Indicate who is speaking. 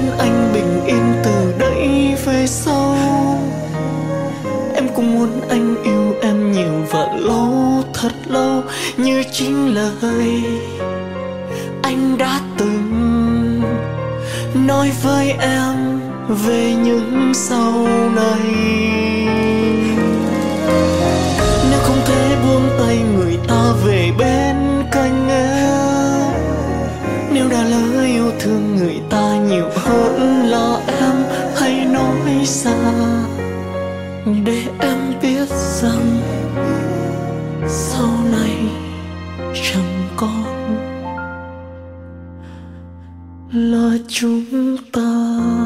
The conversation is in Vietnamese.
Speaker 1: bên anh bình yên từ đây về sau. Em cũng muốn anh yêu em nhiều và lâu thật lâu, như chính lời anh đã từng nói với em về những sau này. Nếu không thể buông tay người ta thương người ta nhiều hơn là em, hãy nói ra. Để em biết rằng sau này chẳng còn là chúng ta.